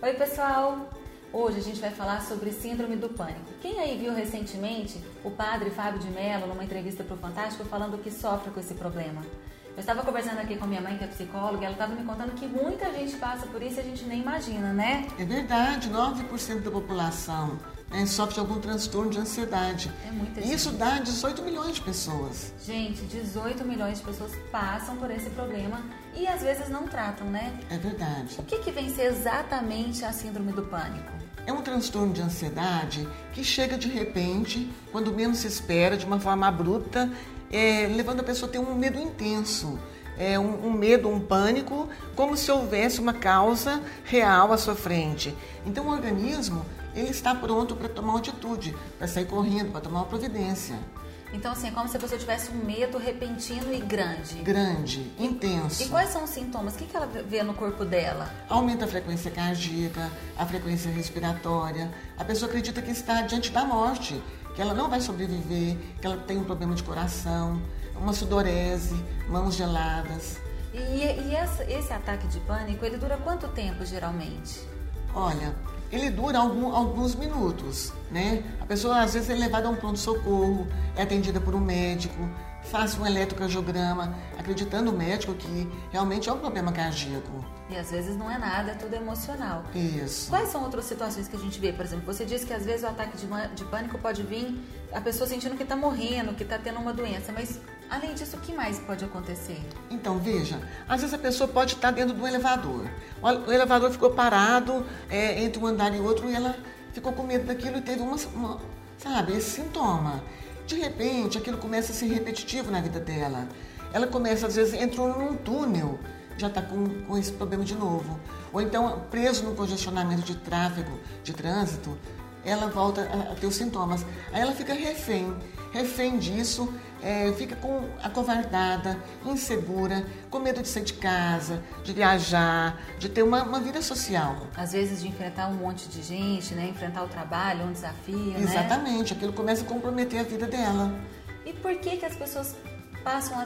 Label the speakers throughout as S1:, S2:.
S1: Oi, pessoal! Hoje a gente vai falar sobre síndrome do pânico. Quem aí viu recentemente o padre Fábio de Mello numa entrevista para o Fantástico falando que sofre com esse problema? Eu estava conversando aqui com minha mãe, que é psicóloga, e ela estava me contando que muita gente passa por isso e a gente nem imagina, né?
S2: É verdade, 9% da população né, sofre de algum transtorno de ansiedade.
S1: É muita
S2: E Isso
S1: gente.
S2: dá 18 milhões de pessoas.
S1: Gente, 18 milhões de pessoas passam por esse problema e às vezes não tratam, né?
S2: É verdade.
S1: O que, que vem ser exatamente a síndrome do pânico?
S2: É um transtorno de ansiedade que chega de repente, quando menos se espera, de uma forma abrupta, é, levando a pessoa a ter um medo intenso. É um, um medo, um pânico, como se houvesse uma causa real à sua frente. Então o organismo ele está pronto para tomar uma atitude, para sair correndo, para tomar uma providência.
S1: Então, assim, é como se a pessoa tivesse um medo repentino e grande.
S2: Grande, intenso.
S1: E quais são os sintomas? O que, ela vê no corpo dela?
S2: Aumenta a frequência cardíaca, a frequência respiratória. A pessoa acredita que está diante da morte, que ela não vai sobreviver, que ela tem um problema de coração, uma sudorese, mãos geladas.
S1: E, e essa- esse ataque de pânico, ele dura quanto tempo, geralmente?
S2: Olha, ele dura algum- alguns minutos, né? A pessoa às vezes é levada a um pronto-socorro, é atendida por um médico, faz um eletrocardiograma, acreditando o médico que realmente é um problema cardíaco.
S1: E às vezes não é nada, é tudo emocional.
S2: Isso.
S1: Quais são outras situações que a gente vê? Por exemplo, você disse que às vezes o ataque de, de pânico pode vir a pessoa sentindo que está morrendo, que está tendo uma doença. Mas, além disso, o que mais pode acontecer?
S2: Então, veja, às vezes a pessoa pode estar dentro do elevador. O o elevador ficou parado é, entre um andar e outro e ela ficou com medo daquilo e teve uma, uma- sabe, esse sintoma. De repente, aquilo começa a ser repetitivo na vida dela. Ela começa, às vezes, entrou num túnel, já está com, com esse problema de novo. Ou então, preso no congestionamento de tráfego, de trânsito, ela volta a, ter os sintomas. Aí ela fica refém, refém disso, é, fica com acovardada, insegura, com medo de sair de casa, de viajar, de ter uma, uma vida social.
S1: Às vezes de enfrentar um monte de gente, né? Enfrentar o trabalho, um desafio, né?
S2: Exatamente, aquilo começa a comprometer a vida dela.
S1: E por que que as pessoas passam a,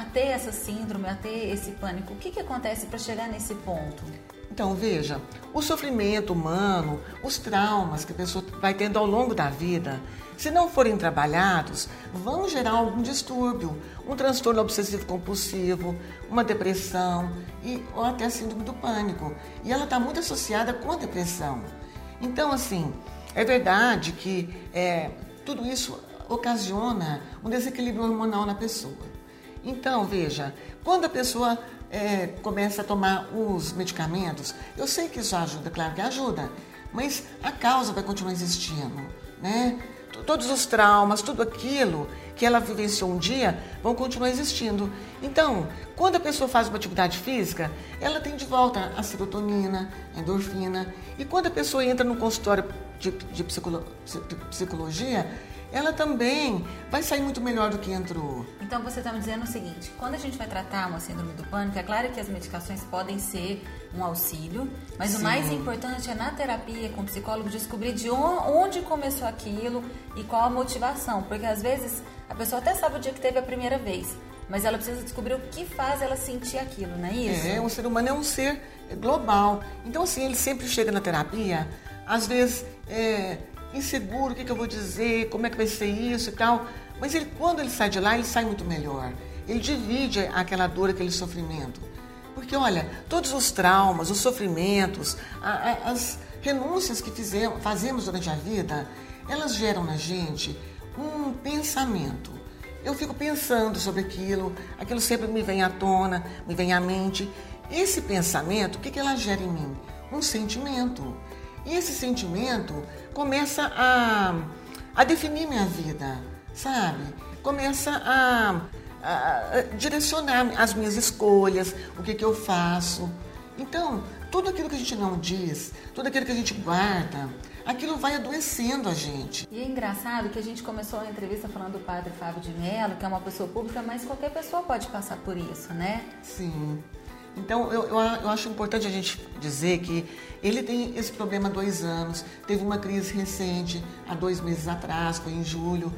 S1: a ter essa síndrome, a ter esse pânico? O que que acontece para chegar nesse ponto?
S2: Então, veja, o sofrimento humano, os traumas que a pessoa vai tendo ao longo da vida, se não forem trabalhados, vão gerar algum distúrbio, um transtorno obsessivo compulsivo, uma depressão e, ou até a síndrome do pânico. E ela está muito associada com a depressão. Então, assim, é verdade que é, tudo isso ocasiona um desequilíbrio hormonal na pessoa. Então, veja, quando a pessoa é, começa a tomar os medicamentos, eu sei que isso ajuda, claro que ajuda, mas a causa vai continuar existindo, né? Todos os traumas, tudo aquilo que ela vivenciou um dia vão continuar existindo. Então, quando a pessoa faz uma atividade física, ela tem de volta a serotonina, a endorfina. E quando a pessoa entra no consultório de, de psicolo- de psicologia, ela também vai sair muito melhor do que entrou.
S1: Então você está me dizendo o seguinte: quando a gente vai tratar uma síndrome do pânico, é claro que as medicações podem ser um auxílio, mas o
S2: Sim.
S1: mais importante é na terapia com o psicólogo descobrir de on- onde começou aquilo e qual a motivação, porque às vezes a pessoa até sabe o dia que teve a primeira vez, mas ela precisa descobrir o que faz ela sentir aquilo, não é isso?
S2: É, o ser humano é um ser global. Então, assim, ele sempre chega na terapia, às vezes, é, inseguro, o que, que eu vou dizer, como é que vai ser isso e tal. Mas ele, quando ele sai de lá, ele sai muito melhor. Ele divide aquela dor, aquele sofrimento. Porque, olha, todos os traumas, os sofrimentos, a- a- as renúncias que fizemos, fazemos durante a vida, elas geram na gente um pensamento. Eu fico pensando sobre aquilo, aquilo sempre me vem à tona, me vem à mente. Esse pensamento, o que, que ela gera em mim? Um sentimento. E esse sentimento começa a, a definir minha vida, sabe? Começa a, a- a direcionar as minhas escolhas, o que, que eu faço. Então, tudo aquilo que a gente não diz, tudo aquilo que a gente guarda, aquilo vai adoecendo a gente.
S1: E é engraçado que a gente começou a entrevista falando do padre Fábio de Mello, que é uma pessoa pública, mas qualquer pessoa pode passar por isso, né?
S2: Sim. Então, eu, eu, eu acho importante a gente dizer que ele tem esse problema há dois anos, teve uma crise recente, há dois meses atrás, foi em julho.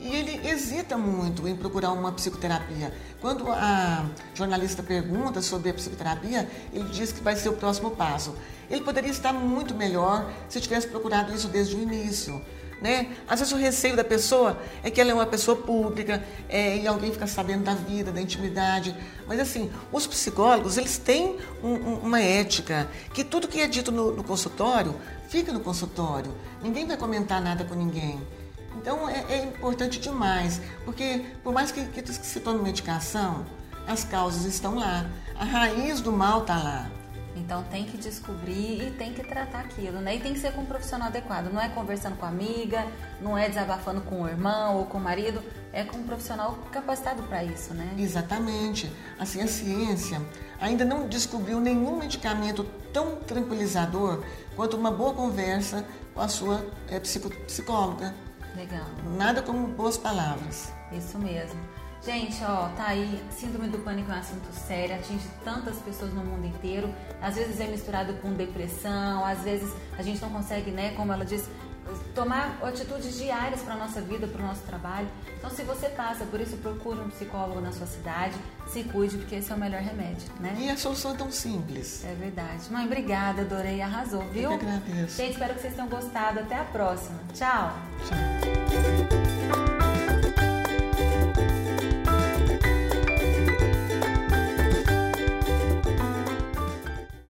S2: E ele hesita muito em procurar uma psicoterapia. Quando a jornalista pergunta sobre a psicoterapia, ele diz que vai ser o próximo passo. Ele poderia estar muito melhor se tivesse procurado isso desde o início. Né? Às vezes o receio da pessoa é que ela é uma pessoa pública é, e alguém fica sabendo da vida, da intimidade. Mas assim, os psicólogos eles têm um, um, uma ética que tudo que é dito no, no, consultório fica no consultório. Ninguém vai comentar nada com ninguém. Então é, é importante demais, porque por mais que, que se tome medicação, as causas estão lá, a raiz do mal está lá.
S1: Então tem que descobrir e tem que tratar aquilo, né? E tem que ser com um profissional adequado. Não é conversando com a amiga, não é desabafando com o irmão ou com o marido, é com um profissional capacitado para isso, né?
S2: Exatamente. Assim, a ciência ainda não descobriu nenhum medicamento tão tranquilizador quanto uma boa conversa com a sua é, psicóloga.
S1: Legal.
S2: Nada como boas palavras.
S1: Isso mesmo. Gente, ó, tá aí, síndrome do pânico é um assunto sério, atinge tantas pessoas no mundo inteiro. Às vezes é misturado com depressão, às vezes a gente não consegue, né, como ela disse, tomar atitudes diárias para nossa vida, para o nosso trabalho. Então, se você passa por isso, procure um psicólogo na sua cidade, se cuide, porque esse é o melhor remédio, né?
S2: E a solução é tão simples.
S1: É verdade. Mãe, obrigada, adorei, arrasou, viu?
S2: Eu que agradeço.
S1: Gente, espero que vocês tenham gostado. Até a próxima. Tchau.
S2: Tchau.